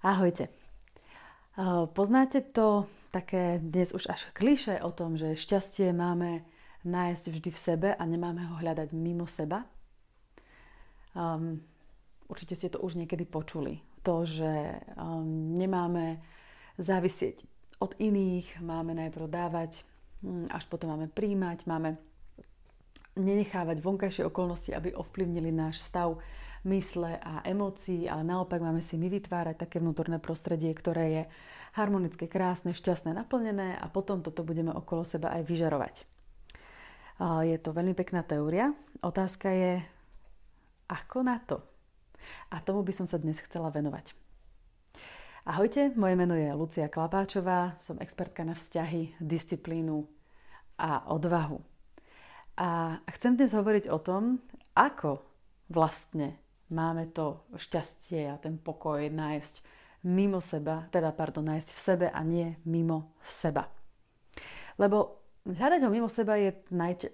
Ahojte. Poznáte to také dnes už až kliše o tom, že šťastie máme nájsť vždy v sebe a nemáme ho hľadať mimo seba? Um, určite ste to už niekedy počuli. To, že um, nemáme závisieť od iných, máme najprv dávať, um, až potom máme príjmať, máme nenechávať vonkajšie okolnosti, aby ovplyvnili náš stav mysle a emócií, ale naopak máme si my vytvárať také vnútorné prostredie, ktoré je harmonické, krásne, šťastné, naplnené a potom toto budeme okolo seba aj vyžarovať. Je to veľmi pekná teória. Otázka je, ako na to? A tomu by som sa dnes chcela venovať. Ahojte, moje meno je Lucia Klapáčová, som expertka na vzťahy, disciplínu a odvahu. A chcem dnes hovoriť o tom, ako vlastne máme to šťastie a ten pokoj nájsť mimo seba, teda pardon, nájsť v sebe a nie mimo seba. Lebo hľadať ho mimo seba je naj,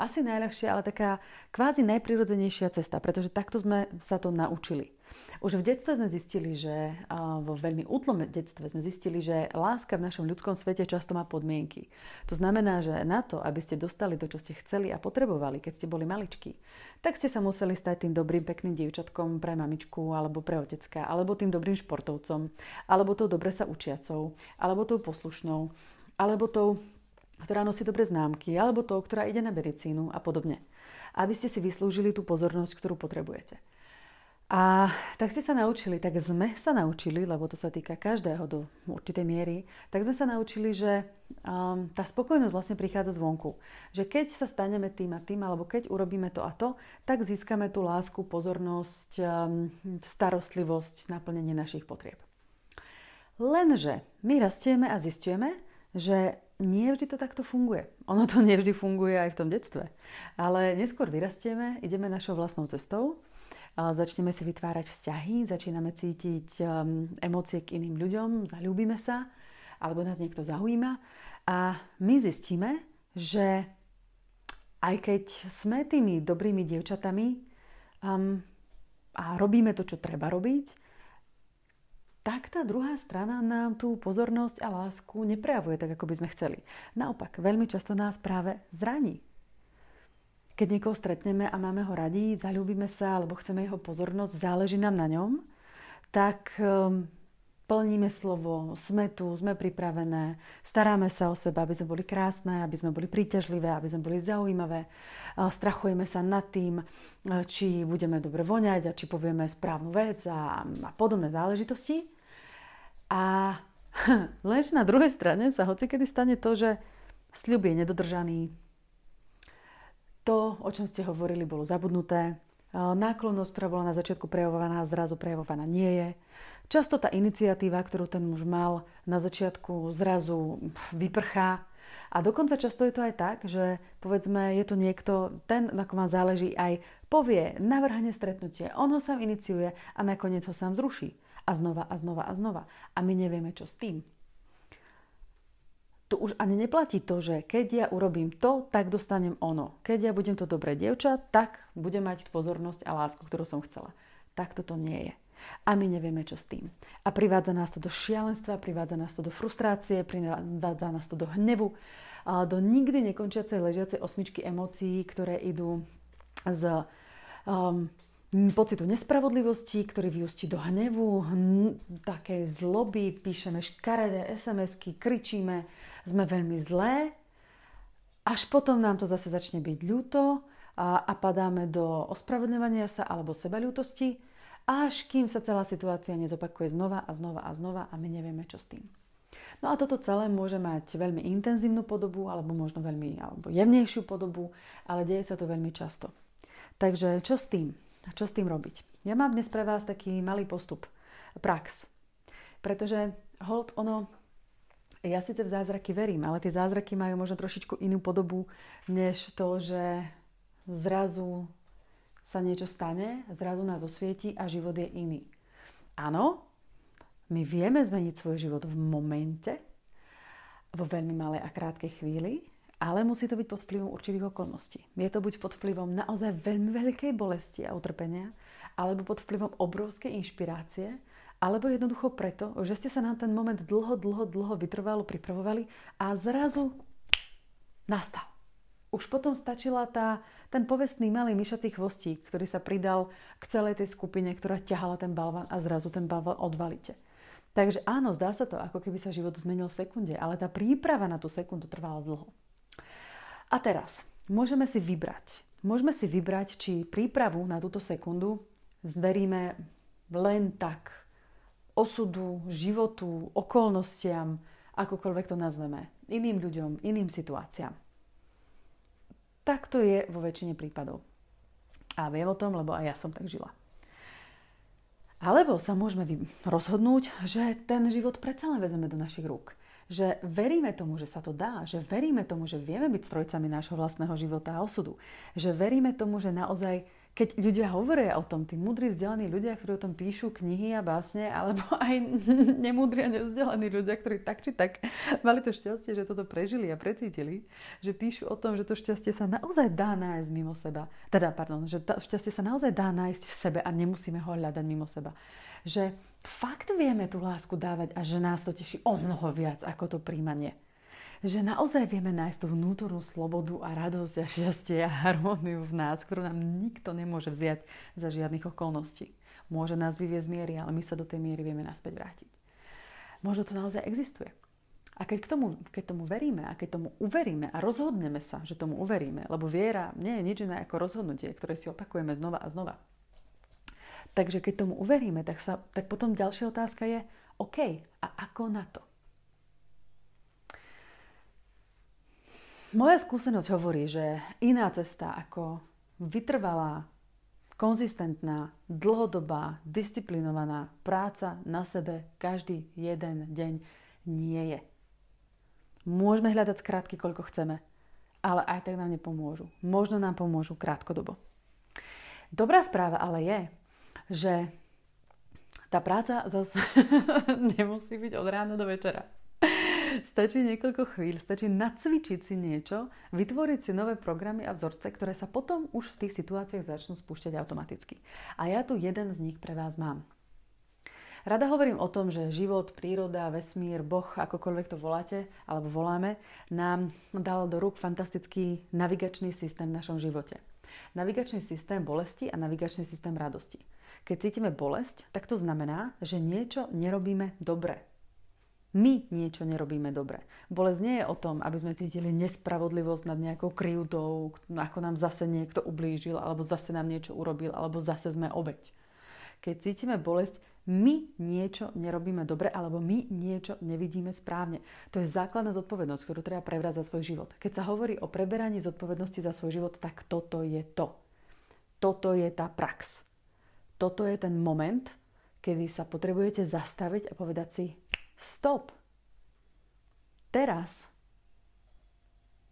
asi najľahšia, ale taká kvázi najprirodzenejšia cesta, pretože takto sme sa to naučili. Už v detstve sme zistili, že vo veľmi útlom detstve sme zistili, že láska v našom ľudskom svete často má podmienky. To znamená, že na to, aby ste dostali to, čo ste chceli a potrebovali, keď ste boli maličkí, tak ste sa museli stať tým dobrým, pekným dievčatkom pre mamičku alebo pre otecka, alebo tým dobrým športovcom, alebo tou dobre sa učiacou, alebo tou poslušnou, alebo tou, ktorá nosí dobre známky, alebo tou, ktorá ide na medicínu a podobne. Aby ste si vyslúžili tú pozornosť, ktorú potrebujete. A tak ste sa naučili, tak sme sa naučili, lebo to sa týka každého do určitej miery, tak sme sa naučili, že um, tá spokojnosť vlastne prichádza zvonku. Že keď sa staneme tým a tým, alebo keď urobíme to a to, tak získame tú lásku, pozornosť, um, starostlivosť, naplnenie našich potrieb. Lenže my rastieme a zistujeme, že nie vždy to takto funguje. Ono to nevždy funguje aj v tom detstve. Ale neskôr vyrastieme, ideme našou vlastnou cestou začneme si vytvárať vzťahy, začíname cítiť um, emócie k iným ľuďom, zalúbime sa, alebo nás niekto zaujíma a my zistíme, že aj keď sme tými dobrými dievčatami um, a robíme to, čo treba robiť, tak tá druhá strana nám tú pozornosť a lásku neprejavuje tak, ako by sme chceli. Naopak, veľmi často nás práve zraní keď niekoho stretneme a máme ho radi, zalúbime sa alebo chceme jeho pozornosť, záleží nám na ňom, tak um, plníme slovo, sme tu, sme pripravené, staráme sa o seba, aby sme boli krásne, aby sme boli príťažlivé, aby sme boli zaujímavé. Strachujeme sa nad tým, či budeme dobre voňať a či povieme správnu vec a, a podobné záležitosti. A lenže na druhej strane sa hocikedy stane to, že sľub je nedodržaný, to, o čom ste hovorili, bolo zabudnuté. Náklonnosť, ktorá bola na začiatku prejavovaná, zrazu prejavovaná nie je. Často tá iniciatíva, ktorú ten muž mal na začiatku, zrazu vyprchá. A dokonca často je to aj tak, že povedzme, je to niekto, ten, na kom vám záleží, aj povie, navrhne stretnutie, on ho sám iniciuje a nakoniec ho sám zruší. A znova a znova a znova. A my nevieme, čo s tým tu už ani neplatí to, že keď ja urobím to, tak dostanem ono. Keď ja budem to dobré dievča, tak budem mať pozornosť a lásku, ktorú som chcela. Tak toto nie je. A my nevieme, čo s tým. A privádza nás to do šialenstva, privádza nás to do frustrácie, privádza nás to do hnevu, do nikdy nekončiacej ležiacej osmičky emócií, ktoré idú z um, pocitu nespravodlivosti, ktorý vyústi do hnevu, hm, také zloby, píšeme škaredé SMS-ky, kričíme, sme veľmi zlé, až potom nám to zase začne byť ľúto a, a padáme do ospravedlňovania sa alebo sebaľútosti, až kým sa celá situácia nezopakuje znova a znova a znova a my nevieme, čo s tým. No a toto celé môže mať veľmi intenzívnu podobu alebo možno veľmi alebo jemnejšiu podobu, ale deje sa to veľmi často. Takže čo s tým? Čo s tým robiť? Ja mám dnes pre vás taký malý postup, prax. Pretože hold, ono, ja síce v zázraky verím, ale tie zázraky majú možno trošičku inú podobu, než to, že zrazu sa niečo stane, zrazu nás osvieti a život je iný. Áno, my vieme zmeniť svoj život v momente, vo veľmi malej a krátkej chvíli, ale musí to byť pod vplyvom určitých okolností. Je to buď pod vplyvom naozaj veľmi veľkej bolesti a utrpenia, alebo pod vplyvom obrovskej inšpirácie, alebo jednoducho preto, že ste sa na ten moment dlho, dlho, dlho vytrvalo pripravovali a zrazu nastal. Už potom stačila tá, ten povestný malý myšací chvostík, ktorý sa pridal k celej tej skupine, ktorá ťahala ten balvan a zrazu ten balvan odvalíte. Takže áno, zdá sa to, ako keby sa život zmenil v sekunde, ale tá príprava na tú sekundu trvala dlho. A teraz, môžeme si vybrať. Môžeme si vybrať, či prípravu na túto sekundu zveríme len tak osudu, životu, okolnostiam, akokoľvek to nazveme, iným ľuďom, iným situáciám. Tak to je vo väčšine prípadov. A viem o tom, lebo aj ja som tak žila. Alebo sa môžeme rozhodnúť, že ten život predsa len vezmeme do našich rúk. Že veríme tomu, že sa to dá, že veríme tomu, že vieme byť strojcami nášho vlastného života a osudu. Že veríme tomu, že naozaj keď ľudia hovoria o tom, tí múdri, vzdelaní ľudia, ktorí o tom píšu knihy a básne, alebo aj nemúdri a nevzdelaní ľudia, ktorí tak či tak mali to šťastie, že toto prežili a precítili, že píšu o tom, že to šťastie sa naozaj dá nájsť mimo seba. Teda, pardon, že to šťastie sa naozaj dá nájsť v sebe a nemusíme ho hľadať mimo seba. Že fakt vieme tú lásku dávať a že nás to teší o mnoho viac ako to príjmanie že naozaj vieme nájsť tú vnútornú slobodu a radosť a šťastie a harmóniu v nás, ktorú nám nikto nemôže vziať za žiadnych okolností. Môže nás vyviezť miery, ale my sa do tej miery vieme naspäť vrátiť. Možno to naozaj existuje. A keď, k tomu, keď tomu veríme a keď tomu uveríme a rozhodneme sa, že tomu uveríme, lebo viera nie je nič iné ako rozhodnutie, ktoré si opakujeme znova a znova. Takže keď tomu uveríme, tak, sa, tak potom ďalšia otázka je, OK, a ako na to? Moja skúsenosť hovorí, že iná cesta ako vytrvalá, konzistentná, dlhodobá, disciplinovaná práca na sebe každý jeden deň nie je. Môžeme hľadať skrátky, koľko chceme, ale aj tak nám nepomôžu. Možno nám pomôžu krátkodobo. Dobrá správa ale je, že tá práca zase nemusí byť od rána do večera. Stačí niekoľko chvíľ, stačí nacvičiť si niečo, vytvoriť si nové programy a vzorce, ktoré sa potom už v tých situáciách začnú spúšťať automaticky. A ja tu jeden z nich pre vás mám. Rada hovorím o tom, že život, príroda, vesmír, Boh, akokoľvek to voláte alebo voláme, nám dal do rúk fantastický navigačný systém v našom živote. Navigačný systém bolesti a navigačný systém radosti. Keď cítime bolesť, tak to znamená, že niečo nerobíme dobre my niečo nerobíme dobre. Bolesť nie je o tom, aby sme cítili nespravodlivosť nad nejakou krivdou, ako nám zase niekto ublížil, alebo zase nám niečo urobil, alebo zase sme obeď. Keď cítime bolesť, my niečo nerobíme dobre, alebo my niečo nevidíme správne. To je základná zodpovednosť, ktorú treba prebrať za svoj život. Keď sa hovorí o preberaní zodpovednosti za svoj život, tak toto je to. Toto je tá prax. Toto je ten moment, kedy sa potrebujete zastaviť a povedať si, Stop. Teraz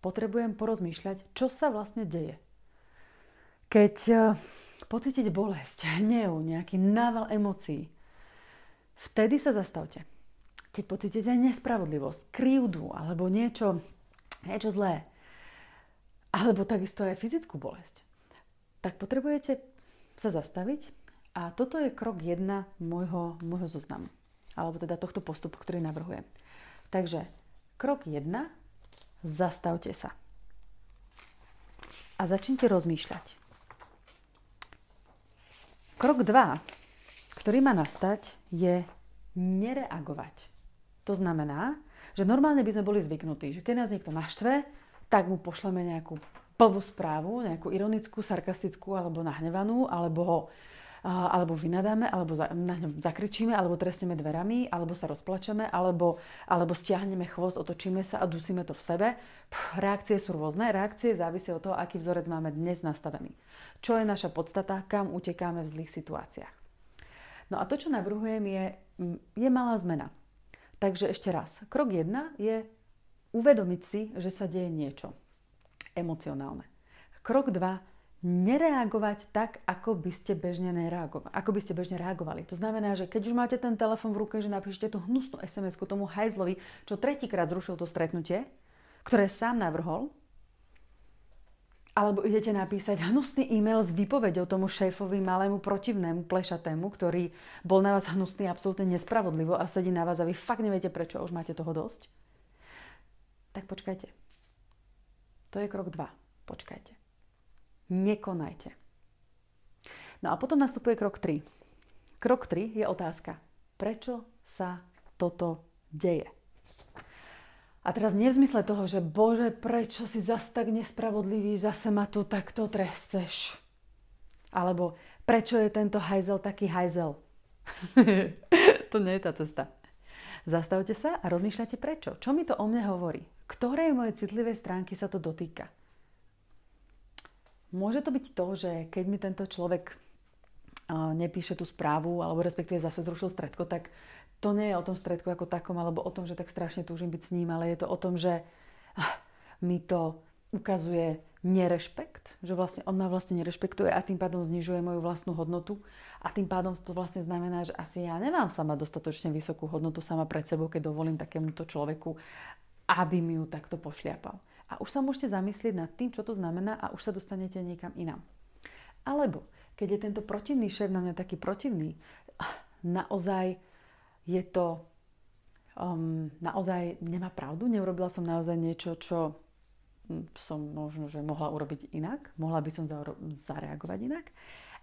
potrebujem porozmýšľať, čo sa vlastne deje. Keď e, pocítite bolesť, hnev, nejaký nával emócií, vtedy sa zastavte. Keď pocítite nespravodlivosť, krivdu alebo niečo, niečo zlé, alebo takisto aj fyzickú bolesť, tak potrebujete sa zastaviť a toto je krok jedna môjho, môjho zoznamu alebo teda tohto postupu, ktorý navrhujem. Takže krok 1. Zastavte sa. A začnite rozmýšľať. Krok 2, ktorý má nastať, je nereagovať. To znamená, že normálne by sme boli zvyknutí, že keď nás niekto naštve, tak mu pošleme nejakú plnú správu, nejakú ironickú, sarkastickú alebo nahnevanú, alebo ho alebo vynadáme, alebo na ňom zakričíme, alebo trestneme dverami, alebo sa rozplačeme, alebo, alebo stiahneme chvost, otočíme sa a dusíme to v sebe. Reakcie sú rôzne. Reakcie závisia od toho, aký vzorec máme dnes nastavený. Čo je naša podstata, kam utekáme v zlých situáciách. No a to, čo navrhujem, je, je malá zmena. Takže ešte raz. Krok 1 je uvedomiť si, že sa deje niečo emocionálne. Krok 2 nereagovať tak, ako by ste bežne nereagovali, ako by ste bežne reagovali. To znamená, že keď už máte ten telefon v ruke, že napíšete tú hnusnú SMS-ku tomu hajzlovi, čo tretíkrát zrušil to stretnutie, ktoré sám navrhol, alebo idete napísať hnusný e-mail s výpovedou tomu šéfovi malému protivnému plešatému, ktorý bol na vás hnusný absolútne nespravodlivo a sedí na vás a vy fakt neviete prečo, už máte toho dosť, tak počkajte. To je krok 2. Počkajte. Nekonajte. No a potom nastupuje krok 3. Krok 3 je otázka. Prečo sa toto deje? A teraz nie v zmysle toho, že Bože, prečo si zas tak nespravodlivý, zase ma tu takto tresteš. Alebo prečo je tento hajzel taký hajzel. to nie je tá cesta. Zastavte sa a rozmýšľate prečo. Čo mi to o mne hovorí? Ktorej mojej citlivej stránky sa to dotýka? Môže to byť to, že keď mi tento človek nepíše tú správu, alebo respektíve zase zrušil stredko, tak to nie je o tom stredku ako takom, alebo o tom, že tak strašne túžim byť s ním, ale je to o tom, že mi to ukazuje nerešpekt, že vlastne on ma vlastne nerešpektuje a tým pádom znižuje moju vlastnú hodnotu a tým pádom to vlastne znamená, že asi ja nemám sama dostatočne vysokú hodnotu sama pred sebou, keď dovolím takémuto človeku, aby mi ju takto pošliapal. A už sa môžete zamyslieť nad tým, čo to znamená a už sa dostanete niekam inám. Alebo keď je tento protivný šéf na mňa taký protivný, naozaj je to um, naozaj nemá pravdu, neurobila som naozaj niečo, čo hm, som možno, že mohla urobiť inak, mohla by som zareagovať inak.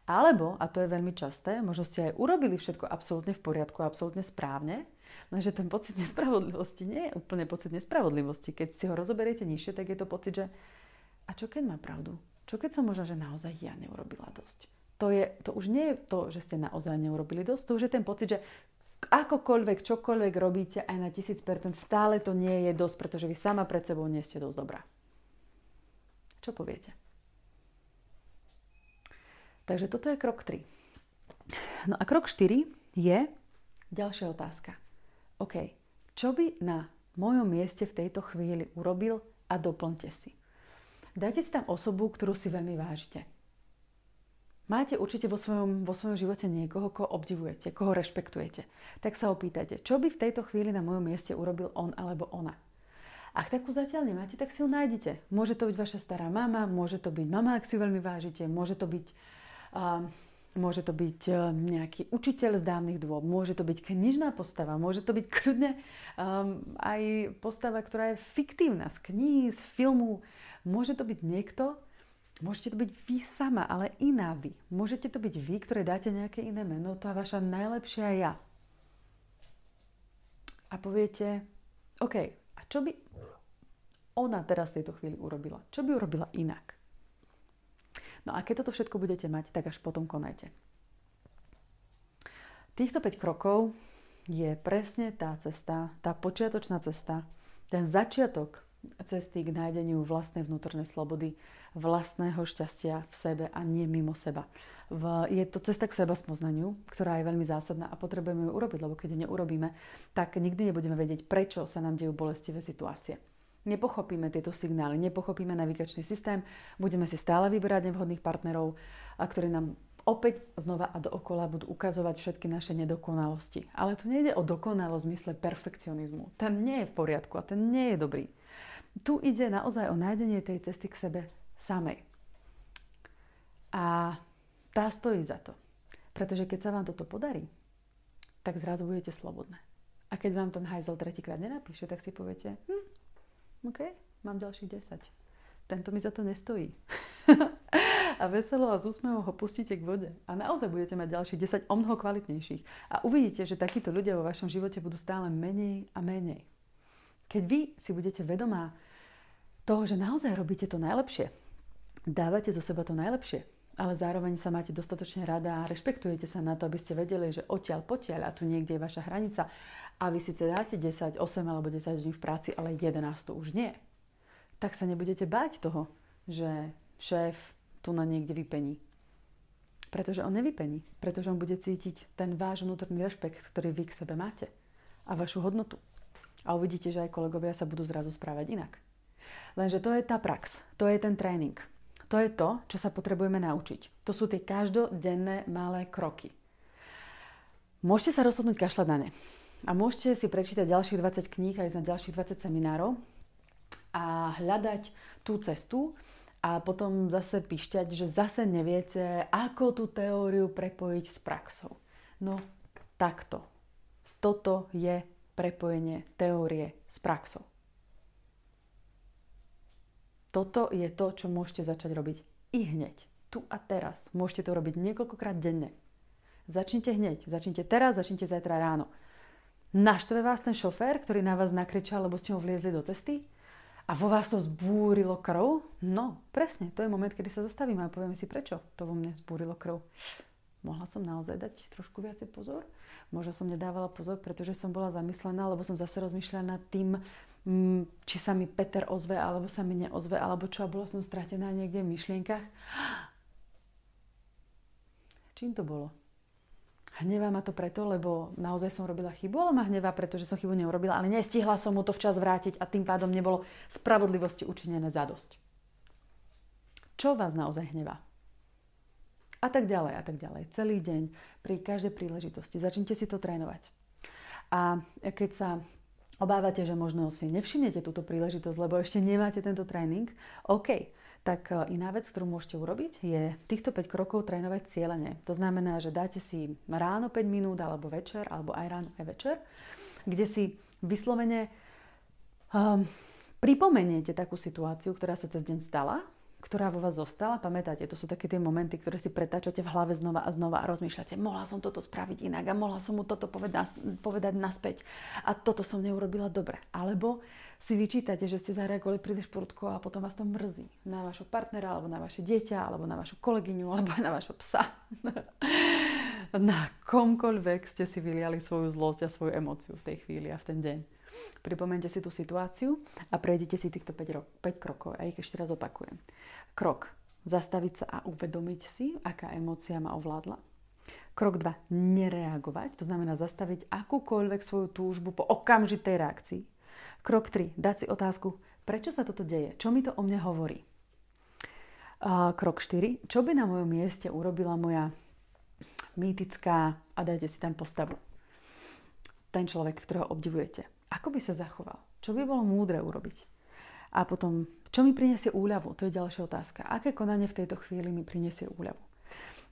Alebo, a to je veľmi časté, možno ste aj urobili všetko absolútne v poriadku, absolútne správne, lenže ten pocit nespravodlivosti nie je úplne pocit nespravodlivosti. Keď si ho rozoberiete nižšie, tak je to pocit, že a čo keď má pravdu? Čo keď som možno, že naozaj ja neurobila dosť? To, je, to už nie je to, že ste naozaj neurobili dosť, to už je ten pocit, že akokoľvek, čokoľvek robíte aj na 1000%, stále to nie je dosť, pretože vy sama pred sebou nie ste dosť dobrá. Čo poviete? Takže toto je krok 3. No a krok 4 je ďalšia otázka. OK, čo by na mojom mieste v tejto chvíli urobil a doplňte si. Dajte si tam osobu, ktorú si veľmi vážite. Máte určite vo svojom, vo svojom živote niekoho, koho obdivujete, koho rešpektujete. Tak sa opýtajte, čo by v tejto chvíli na mojom mieste urobil on alebo ona. Ak takú zatiaľ nemáte, tak si ju nájdete. Môže to byť vaša stará mama, môže to byť mama, ak si ju veľmi vážite, môže to byť, uh, môže to byť uh, nejaký učiteľ z dávnych dôb, môže to byť knižná postava, môže to byť kľudne um, aj postava, ktorá je fiktívna z kníh, z filmu. Môže to byť niekto, Môžete to byť vy sama, ale iná vy. Môžete to byť vy, ktoré dáte nejaké iné meno, to je vaša najlepšia ja. A poviete, OK, a čo by ona teraz v tejto chvíli urobila? Čo by urobila inak? No a keď toto všetko budete mať, tak až potom konajte. Týchto 5 krokov je presne tá cesta, tá počiatočná cesta, ten začiatok cesty k nájdeniu vlastnej vnútornej slobody, vlastného šťastia v sebe a nie mimo seba. V, je to cesta k seba spoznaniu, ktorá je veľmi zásadná a potrebujeme ju urobiť, lebo keď ju neurobíme, tak nikdy nebudeme vedieť, prečo sa nám dejú bolestivé situácie. Nepochopíme tieto signály, nepochopíme navigačný systém, budeme si stále vyberať nevhodných partnerov, a ktorí nám opäť znova a dookola budú ukazovať všetky naše nedokonalosti. Ale tu nejde o dokonalosť v zmysle perfekcionizmu. Ten nie je v poriadku a ten nie je dobrý. Tu ide naozaj o nájdenie tej cesty k sebe samej. A tá stojí za to. Pretože keď sa vám toto podarí, tak zrazu budete slobodné. A keď vám ten hajzel tretíkrát nenapíše, tak si poviete, hm, OK, mám ďalších 10. Tento mi za to nestojí. a veselo a s úsmevom ho pustíte k vode. A naozaj budete mať ďalších 10 o mnoho kvalitnejších. A uvidíte, že takíto ľudia vo vašom živote budú stále menej a menej. Keď vy si budete vedomá toho, že naozaj robíte to najlepšie, dávate zo seba to najlepšie, ale zároveň sa máte dostatočne rada a rešpektujete sa na to, aby ste vedeli, že odtiaľ potiaľ a tu niekde je vaša hranica a vy síce dáte 10, 8 alebo 10 dní v práci, ale 11 to už nie, tak sa nebudete báť toho, že šéf tu na niekde vypení. Pretože on nevypení, pretože on bude cítiť ten váš vnútorný rešpekt, ktorý vy k sebe máte a vašu hodnotu. A uvidíte, že aj kolegovia sa budú zrazu správať inak. Lenže to je tá prax, to je ten tréning. To je to, čo sa potrebujeme naučiť. To sú tie každodenné malé kroky. Môžete sa rozhodnúť kašľať na ne. A môžete si prečítať ďalších 20 kníh aj na ďalších 20 seminárov a hľadať tú cestu a potom zase pišťať, že zase neviete, ako tú teóriu prepojiť s praxou. No takto. Toto je prepojenie teórie s praxou. Toto je to, čo môžete začať robiť i hneď. Tu a teraz. Môžete to robiť niekoľkokrát denne. Začnite hneď. Začnite teraz, začnite zajtra ráno. Naštve vás ten šofér, ktorý na vás nakričal, lebo ste ho vliezli do cesty? A vo vás to zbúrilo krv? No, presne, to je moment, kedy sa zastavím a poviem si, prečo to vo mne zbúrilo krv. Mohla som naozaj dať trošku viacej pozor? Možno som nedávala pozor, pretože som bola zamyslená, lebo som zase rozmýšľala nad tým, či sa mi Peter ozve, alebo sa mi neozve, alebo čo, a bola som stratená niekde v myšlienkach. Čím to bolo? Hnevá ma to preto, lebo naozaj som robila chybu, ale ma hnevá, pretože som chybu neurobila, ale nestihla som mu to včas vrátiť a tým pádom nebolo spravodlivosti učinené zadosť. Čo vás naozaj hnevá? A tak ďalej, a tak ďalej. Celý deň, pri každej príležitosti. Začnite si to trénovať. A keď sa obávate, že možno si nevšimnete túto príležitosť, lebo ešte nemáte tento tréning, OK, tak e, iná vec, ktorú môžete urobiť, je týchto 5 krokov trénovať cieľene. To znamená, že dáte si ráno 5 minút, alebo večer, alebo aj ráno, aj večer, kde si vyslovene um, pripomeniete takú situáciu, ktorá sa cez deň stala, ktorá vo vás zostala. Pamätáte, to sú také tie momenty, ktoré si pretáčate v hlave znova a znova a rozmýšľate, mohla som toto spraviť inak a mohla som mu toto povedať, naspäť a toto som neurobila dobre. Alebo si vyčítate, že ste zareagovali príliš prudko a potom vás to mrzí na vašho partnera, alebo na vaše dieťa, alebo na vašu kolegyňu, alebo na vašho psa. na komkoľvek ste si vyliali svoju zlosť a svoju emóciu v tej chvíli a v ten deň. Pripomente si tú situáciu a prejdite si týchto 5, rok, 5 krokov. A ich ešte raz opakujem. Krok. Zastaviť sa a uvedomiť si, aká emócia ma ovládla. Krok 2. Nereagovať. To znamená zastaviť akúkoľvek svoju túžbu po okamžitej reakcii Krok 3. Dať si otázku, prečo sa toto deje? Čo mi to o mne hovorí? Krok 4. Čo by na mojom mieste urobila moja mýtická, a dajte si tam postavu, ten človek, ktorého obdivujete. Ako by sa zachoval? Čo by bolo múdre urobiť? A potom, čo mi prinesie úľavu? To je ďalšia otázka. Aké konanie v tejto chvíli mi prinesie úľavu?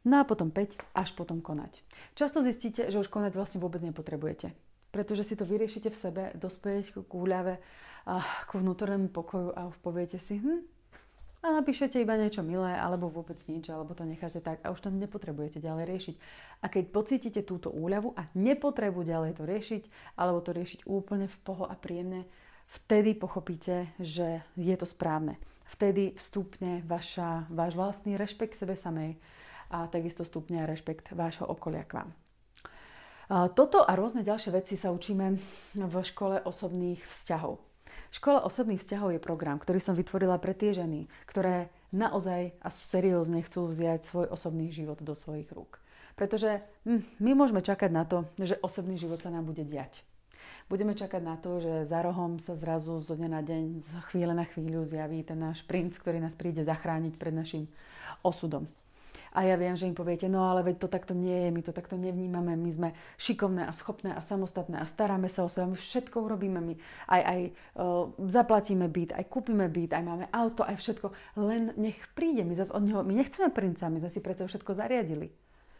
No a potom 5, až potom konať. Často zistíte, že už konať vlastne vôbec nepotrebujete pretože si to vyriešite v sebe, dospejete k úľave a k vnútornému pokoju a poviete si, hm, a napíšete iba niečo milé, alebo vôbec nič, alebo to necháte tak a už to nepotrebujete ďalej riešiť. A keď pocítite túto úľavu a nepotrebu ďalej to riešiť, alebo to riešiť úplne v poho a príjemne, vtedy pochopíte, že je to správne. Vtedy vstupne vaša, váš vlastný rešpekt sebe samej a takisto stupne rešpekt vášho okolia k vám. Toto a rôzne ďalšie veci sa učíme v škole osobných vzťahov. Škola osobných vzťahov je program, ktorý som vytvorila pre tie ženy, ktoré naozaj a seriózne chcú vziať svoj osobný život do svojich rúk. Pretože hm, my môžeme čakať na to, že osobný život sa nám bude diať. Budeme čakať na to, že za rohom sa zrazu zo dňa na deň, z chvíle na chvíľu zjaví ten náš princ, ktorý nás príde zachrániť pred našim osudom. A ja viem, že im poviete, no ale veď to takto nie je, my to takto nevnímame, my sme šikovné a schopné a samostatné a staráme sa o seba, my všetko urobíme, my aj, aj uh, zaplatíme byt, aj kúpime byt, aj máme auto, aj všetko, len nech príde, my zase od neho, my nechceme princa, my sme si preto všetko zariadili.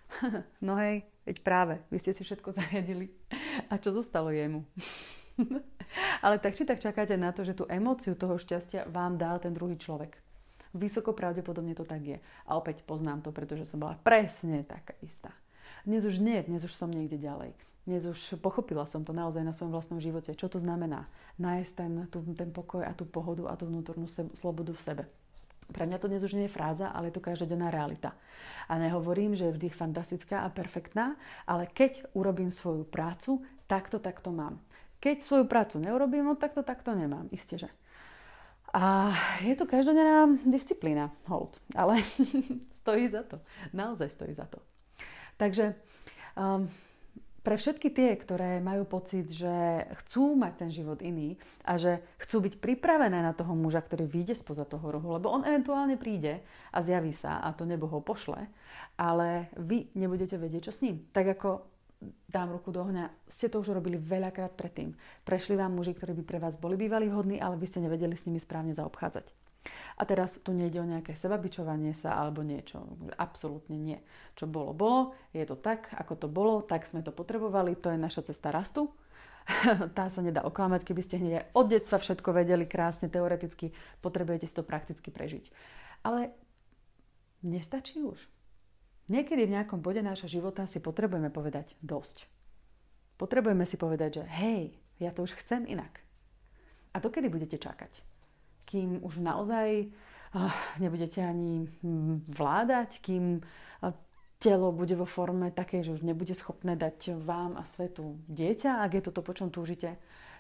no hej, veď práve, vy ste si všetko zariadili. A čo zostalo jemu? ale tak či tak čakáte na to, že tú emóciu toho šťastia vám dal ten druhý človek. Vysoko pravdepodobne to tak je. A opäť poznám to, pretože som bola presne taká istá. Dnes už nie, dnes už som niekde ďalej. Dnes už pochopila som to naozaj na svojom vlastnom živote. Čo to znamená? Nájsť ten, ten pokoj a tú pohodu a tú vnútornú se, slobodu v sebe. Pre mňa to dnes už nie je fráza, ale je to každodenná realita. A nehovorím, že je vždy fantastická a perfektná, ale keď urobím svoju prácu, takto, takto mám. Keď svoju prácu neurobím, no takto, takto nemám. Isté, že. A je to každodenná disciplína, hold, ale stojí za to. Naozaj stojí za to. Takže um, pre všetky tie, ktoré majú pocit, že chcú mať ten život iný a že chcú byť pripravené na toho muža, ktorý vyjde spoza toho rohu, lebo on eventuálne príde a zjaví sa a to nebo ho pošle, ale vy nebudete vedieť, čo s ním. Tak ako dám ruku do ohňa, ste to už robili veľakrát predtým. Prešli vám muži, ktorí by pre vás boli bývali vhodní, ale vy ste nevedeli s nimi správne zaobchádzať. A teraz tu nejde o nejaké sebabičovanie sa alebo niečo. Absolútne nie. Čo bolo, bolo. Je to tak, ako to bolo, tak sme to potrebovali. To je naša cesta rastu. tá sa nedá oklamať, keby ste hneď od detstva všetko vedeli krásne, teoreticky, potrebujete si to prakticky prežiť. Ale nestačí už. Niekedy v nejakom bode nášho života si potrebujeme povedať dosť. Potrebujeme si povedať, že hej, ja to už chcem inak. A to kedy budete čakať? Kým už naozaj uh, nebudete ani hm, vládať, kým telo bude vo forme takej, že už nebude schopné dať vám a svetu dieťa, ak je to to, po čom túžite.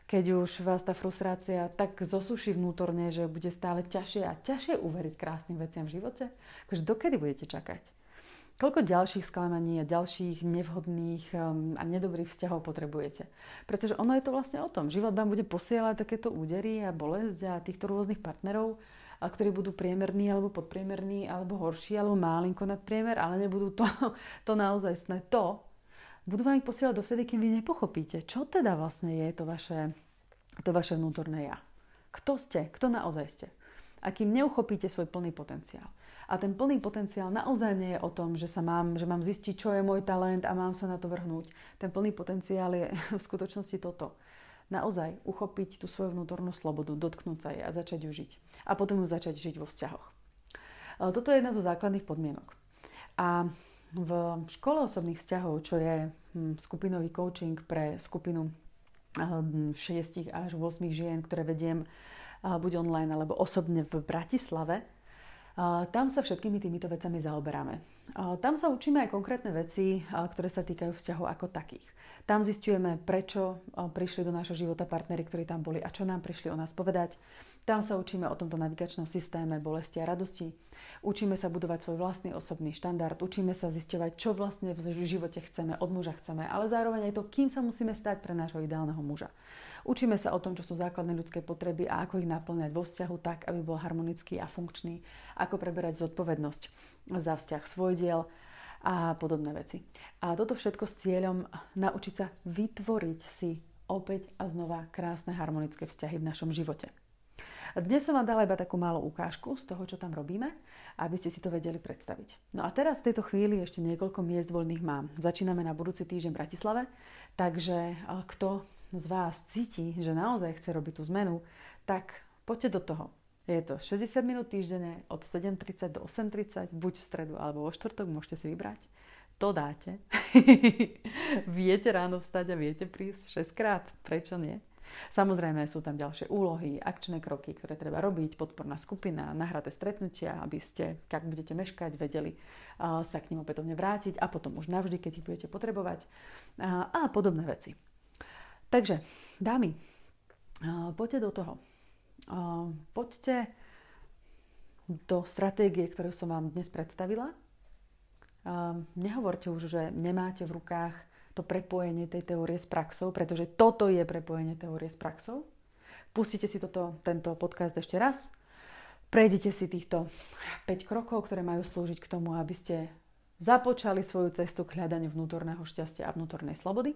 Keď už vás tá frustrácia tak zosuší vnútorne, že bude stále ťažšie a ťažšie uveriť krásnym veciam v živote, akože dokedy budete čakať? Koľko ďalších sklamaní a ďalších nevhodných um, a nedobrých vzťahov potrebujete? Pretože ono je to vlastne o tom. Život vám bude posielať takéto údery a bolesť a týchto rôznych partnerov, a ktorí budú priemerní alebo podpriemerní alebo horší alebo málinko nad priemer, ale nebudú to, to naozaj sné. To budú vám ich posielať dovtedy, kým vy nepochopíte, čo teda vlastne je to vaše, to vaše vnútorné ja. Kto ste? Kto naozaj ste? A kým neuchopíte svoj plný potenciál. A ten plný potenciál naozaj nie je o tom, že, sa mám, že mám zistiť, čo je môj talent a mám sa na to vrhnúť. Ten plný potenciál je v skutočnosti toto. Naozaj uchopiť tú svoju vnútornú slobodu, dotknúť sa jej a začať ju žiť. A potom ju začať žiť vo vzťahoch. E, toto je jedna zo základných podmienok. A v škole osobných vzťahov, čo je hm, skupinový coaching pre skupinu 6 hm, až 8 žien, ktoré vediem buď online alebo osobne v Bratislave, tam sa všetkými týmito vecami zaoberáme. Tam sa učíme aj konkrétne veci, ktoré sa týkajú vzťahov ako takých. Tam zistujeme, prečo prišli do nášho života partnery, ktorí tam boli a čo nám prišli o nás povedať. Tam sa učíme o tomto navigačnom systéme bolesti a radosti. Učíme sa budovať svoj vlastný osobný štandard. Učíme sa zisťovať, čo vlastne v živote chceme, od muža chceme, ale zároveň aj to, kým sa musíme stať pre nášho ideálneho muža. Učíme sa o tom, čo sú základné ľudské potreby a ako ich naplňať vo vzťahu tak, aby bol harmonický a funkčný, ako preberať zodpovednosť za vzťah svoj diel a podobné veci. A toto všetko s cieľom naučiť sa vytvoriť si opäť a znova krásne harmonické vzťahy v našom živote. Dnes som vám dala iba takú malú ukážku z toho, čo tam robíme, aby ste si to vedeli predstaviť. No a teraz v tejto chvíli ešte niekoľko miest voľných mám. Začíname na budúci týždeň v Bratislave, takže kto z vás cíti, že naozaj chce robiť tú zmenu, tak poďte do toho. Je to 60 minút týždenne od 7.30 do 8.30, buď v stredu alebo vo štvrtok, môžete si vybrať. To dáte. viete ráno vstať a viete prísť 6 krát. Prečo nie? Samozrejme sú tam ďalšie úlohy, akčné kroky, ktoré treba robiť, podporná skupina, nahraté stretnutia, aby ste, ak budete meškať, vedeli sa k ním opätovne vrátiť a potom už navždy, keď ich budete potrebovať a podobné veci. Takže, dámy, poďte do toho. Poďte do stratégie, ktorú som vám dnes predstavila. Nehovorte už, že nemáte v rukách to prepojenie tej teórie s praxou, pretože toto je prepojenie teórie s praxou. Pustite si toto, tento podcast ešte raz. Prejdite si týchto 5 krokov, ktoré majú slúžiť k tomu, aby ste započali svoju cestu k hľadaniu vnútorného šťastia a vnútornej slobody.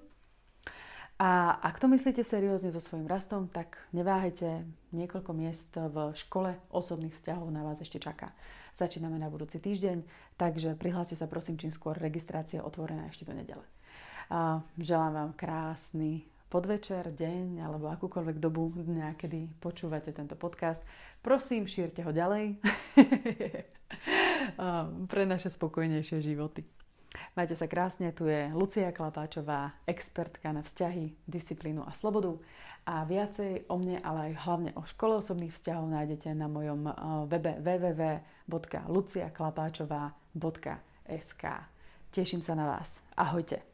A ak to myslíte seriózne so svojím rastom, tak neváhajte, niekoľko miest v škole osobných vzťahov na vás ešte čaká. Začíname na budúci týždeň, takže prihláste sa prosím čím skôr, registrácia otvorená ešte do nedele. A želám vám krásny podvečer, deň alebo akúkoľvek dobu dňa, kedy počúvate tento podcast. Prosím, šírte ho ďalej pre naše spokojnejšie životy. Majte sa krásne, tu je Lucia Klapáčová, expertka na vzťahy, disciplínu a slobodu. A viacej o mne, ale aj hlavne o škole osobných vzťahov nájdete na mojom webe www.luciaklapáčová.sk Teším sa na vás. Ahojte.